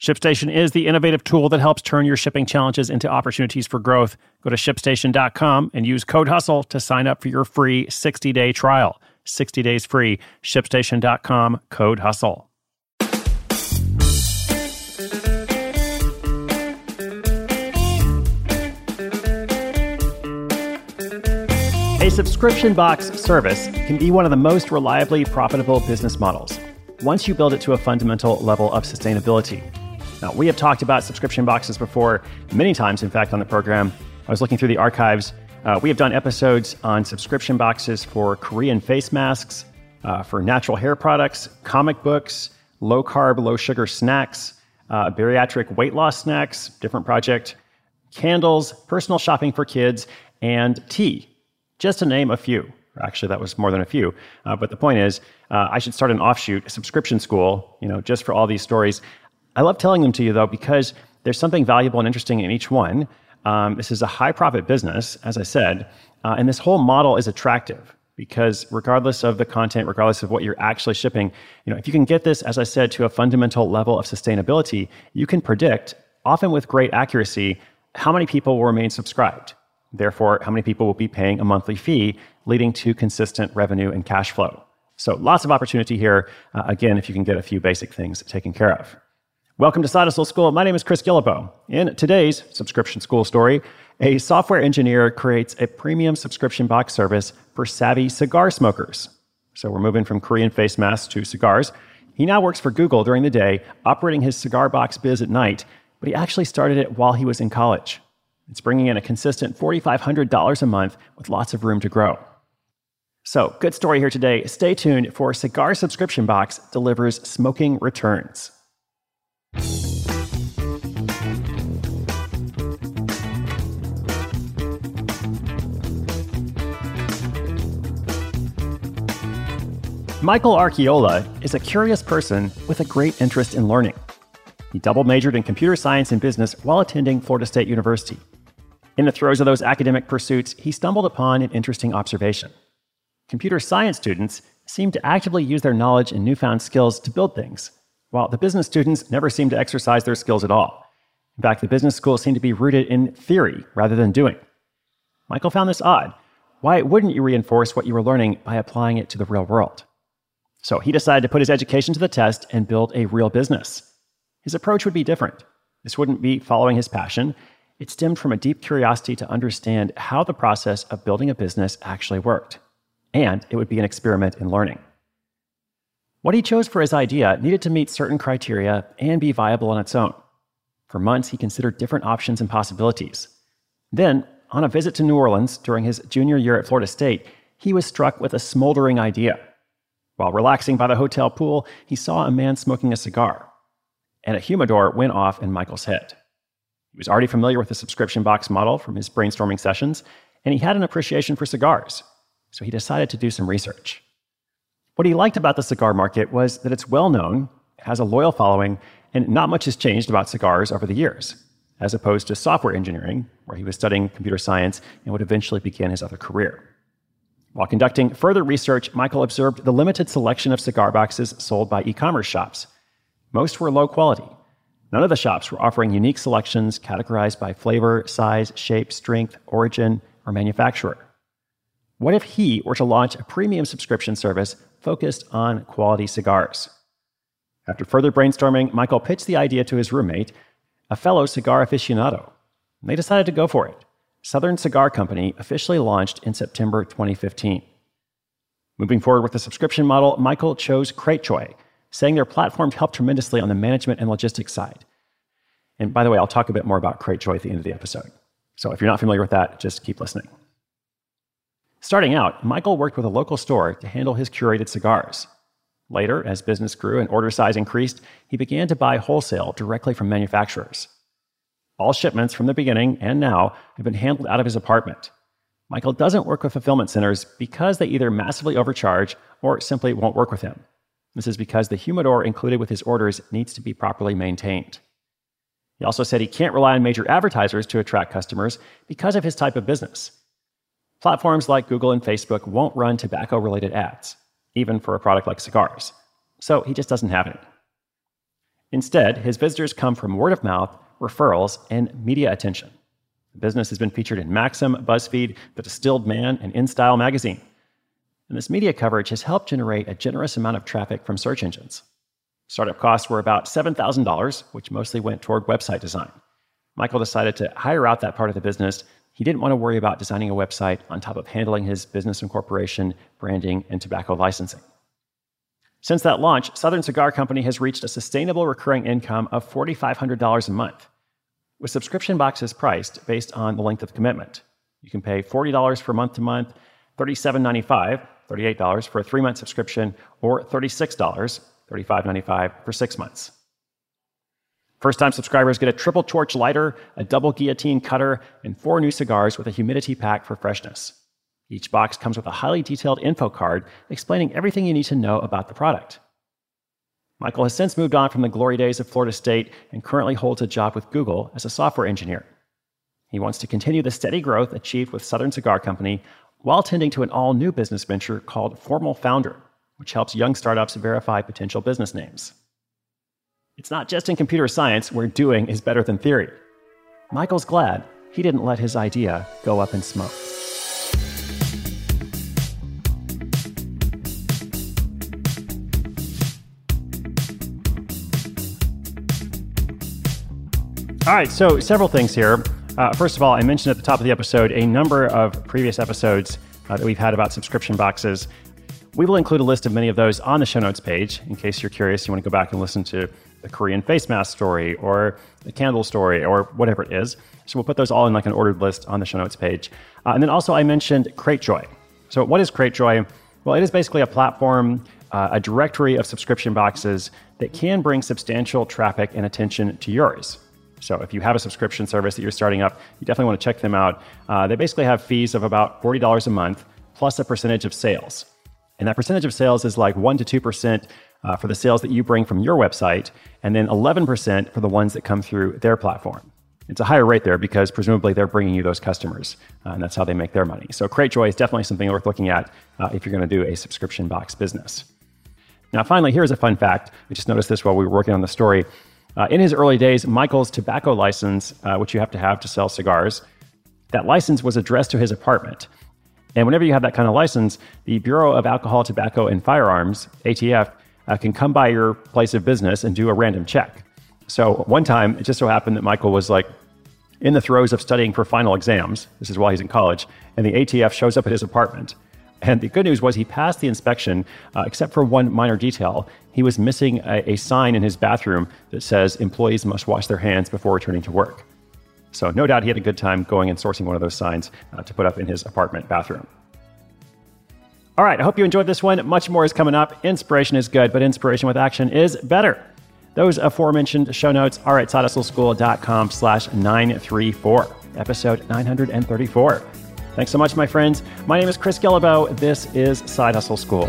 ShipStation is the innovative tool that helps turn your shipping challenges into opportunities for growth. Go to shipstation.com and use code HUSTLE to sign up for your free 60 day trial. 60 days free. ShipStation.com, code HUSTLE. A subscription box service can be one of the most reliably profitable business models once you build it to a fundamental level of sustainability. Now, we have talked about subscription boxes before many times, in fact, on the program. I was looking through the archives. Uh, we have done episodes on subscription boxes for Korean face masks, uh, for natural hair products, comic books, low carb, low sugar snacks, uh, bariatric weight loss snacks, different project, candles, personal shopping for kids, and tea, just to name a few. Actually, that was more than a few. Uh, but the point is, uh, I should start an offshoot, subscription school, you know, just for all these stories. I love telling them to you, though, because there's something valuable and interesting in each one. Um, this is a high profit business, as I said, uh, and this whole model is attractive because regardless of the content, regardless of what you're actually shipping, you know, if you can get this, as I said, to a fundamental level of sustainability, you can predict, often with great accuracy, how many people will remain subscribed. Therefore, how many people will be paying a monthly fee, leading to consistent revenue and cash flow. So, lots of opportunity here, uh, again, if you can get a few basic things taken care of. Welcome to Hustle School. My name is Chris Guillebeau. In today's subscription school story, a software engineer creates a premium subscription box service for savvy cigar smokers. So we're moving from Korean face masks to cigars. He now works for Google during the day, operating his cigar box biz at night, but he actually started it while he was in college. It's bringing in a consistent $4,500 a month with lots of room to grow. So, good story here today. Stay tuned for Cigar Subscription Box delivers smoking returns. Michael Archiola is a curious person with a great interest in learning. He double majored in computer science and business while attending Florida State University. In the throes of those academic pursuits, he stumbled upon an interesting observation. Computer science students seem to actively use their knowledge and newfound skills to build things, while the business students never seemed to exercise their skills at all. In fact, the business schools seemed to be rooted in theory rather than doing. Michael found this odd. Why wouldn't you reinforce what you were learning by applying it to the real world? So he decided to put his education to the test and build a real business. His approach would be different. This wouldn't be following his passion. It stemmed from a deep curiosity to understand how the process of building a business actually worked. And it would be an experiment in learning. What he chose for his idea needed to meet certain criteria and be viable on its own. For months, he considered different options and possibilities. Then, on a visit to New Orleans during his junior year at Florida State, he was struck with a smoldering idea. While relaxing by the hotel pool, he saw a man smoking a cigar, and a humidor went off in Michael's head. He was already familiar with the subscription box model from his brainstorming sessions, and he had an appreciation for cigars, so he decided to do some research. What he liked about the cigar market was that it's well known, has a loyal following, and not much has changed about cigars over the years, as opposed to software engineering, where he was studying computer science and would eventually begin his other career. While conducting further research, Michael observed the limited selection of cigar boxes sold by e commerce shops. Most were low quality. None of the shops were offering unique selections categorized by flavor, size, shape, strength, origin, or manufacturer. What if he were to launch a premium subscription service focused on quality cigars? After further brainstorming, Michael pitched the idea to his roommate, a fellow cigar aficionado. They decided to go for it. Southern Cigar Company officially launched in September 2015. Moving forward with the subscription model, Michael chose Cratejoy, saying their platform helped tremendously on the management and logistics side. And by the way, I'll talk a bit more about Cratejoy at the end of the episode. So if you're not familiar with that, just keep listening. Starting out, Michael worked with a local store to handle his curated cigars. Later, as business grew and order size increased, he began to buy wholesale directly from manufacturers. All shipments from the beginning and now have been handled out of his apartment. Michael doesn't work with fulfillment centers because they either massively overcharge or simply won't work with him. This is because the humidor included with his orders needs to be properly maintained. He also said he can't rely on major advertisers to attract customers because of his type of business. Platforms like Google and Facebook won't run tobacco related ads, even for a product like cigars. So he just doesn't have any. Instead, his visitors come from word of mouth, referrals, and media attention. The business has been featured in Maxim, BuzzFeed, The Distilled Man, and InStyle magazine. And this media coverage has helped generate a generous amount of traffic from search engines. Startup costs were about $7,000, which mostly went toward website design. Michael decided to hire out that part of the business. He didn't want to worry about designing a website on top of handling his business incorporation, branding, and tobacco licensing. Since that launch, Southern Cigar Company has reached a sustainable recurring income of $4,500 a month, with subscription boxes priced based on the length of commitment. You can pay $40 for month to month, $37.95, $38 for a three month subscription, or $36 $35.95 for six months. First time subscribers get a triple torch lighter, a double guillotine cutter, and four new cigars with a humidity pack for freshness. Each box comes with a highly detailed info card explaining everything you need to know about the product. Michael has since moved on from the glory days of Florida State and currently holds a job with Google as a software engineer. He wants to continue the steady growth achieved with Southern Cigar Company while tending to an all new business venture called Formal Founder, which helps young startups verify potential business names. It's not just in computer science where doing is better than theory. Michael's glad he didn't let his idea go up in smoke. All right, so several things here. Uh, first of all, I mentioned at the top of the episode a number of previous episodes uh, that we've had about subscription boxes. We will include a list of many of those on the show notes page in case you're curious. You want to go back and listen to the Korean face mask story or the candle story or whatever it is. So we'll put those all in like an ordered list on the show notes page. Uh, and then also, I mentioned CrateJoy. So, what is CrateJoy? Well, it is basically a platform, uh, a directory of subscription boxes that can bring substantial traffic and attention to yours. So, if you have a subscription service that you're starting up, you definitely want to check them out. Uh, they basically have fees of about $40 a month plus a percentage of sales. And that percentage of sales is like 1% to 2% uh, for the sales that you bring from your website, and then 11% for the ones that come through their platform. It's a higher rate there because presumably they're bringing you those customers, uh, and that's how they make their money. So CrateJoy is definitely something worth looking at uh, if you're going to do a subscription box business. Now, finally, here's a fun fact. I just noticed this while we were working on the story. Uh, in his early days, Michael's tobacco license, uh, which you have to have to sell cigars, that license was addressed to his apartment. And whenever you have that kind of license, the Bureau of Alcohol, Tobacco, and Firearms, ATF, uh, can come by your place of business and do a random check. So one time, it just so happened that Michael was like in the throes of studying for final exams. This is while he's in college, and the ATF shows up at his apartment. And the good news was he passed the inspection, uh, except for one minor detail. He was missing a, a sign in his bathroom that says employees must wash their hands before returning to work. So, no doubt he had a good time going and sourcing one of those signs uh, to put up in his apartment bathroom. All right, I hope you enjoyed this one. Much more is coming up. Inspiration is good, but inspiration with action is better. Those aforementioned show notes are at sidehustleschool.com slash 934, episode 934. Thanks so much, my friends. My name is Chris Guillebeau. This is Side Hustle School.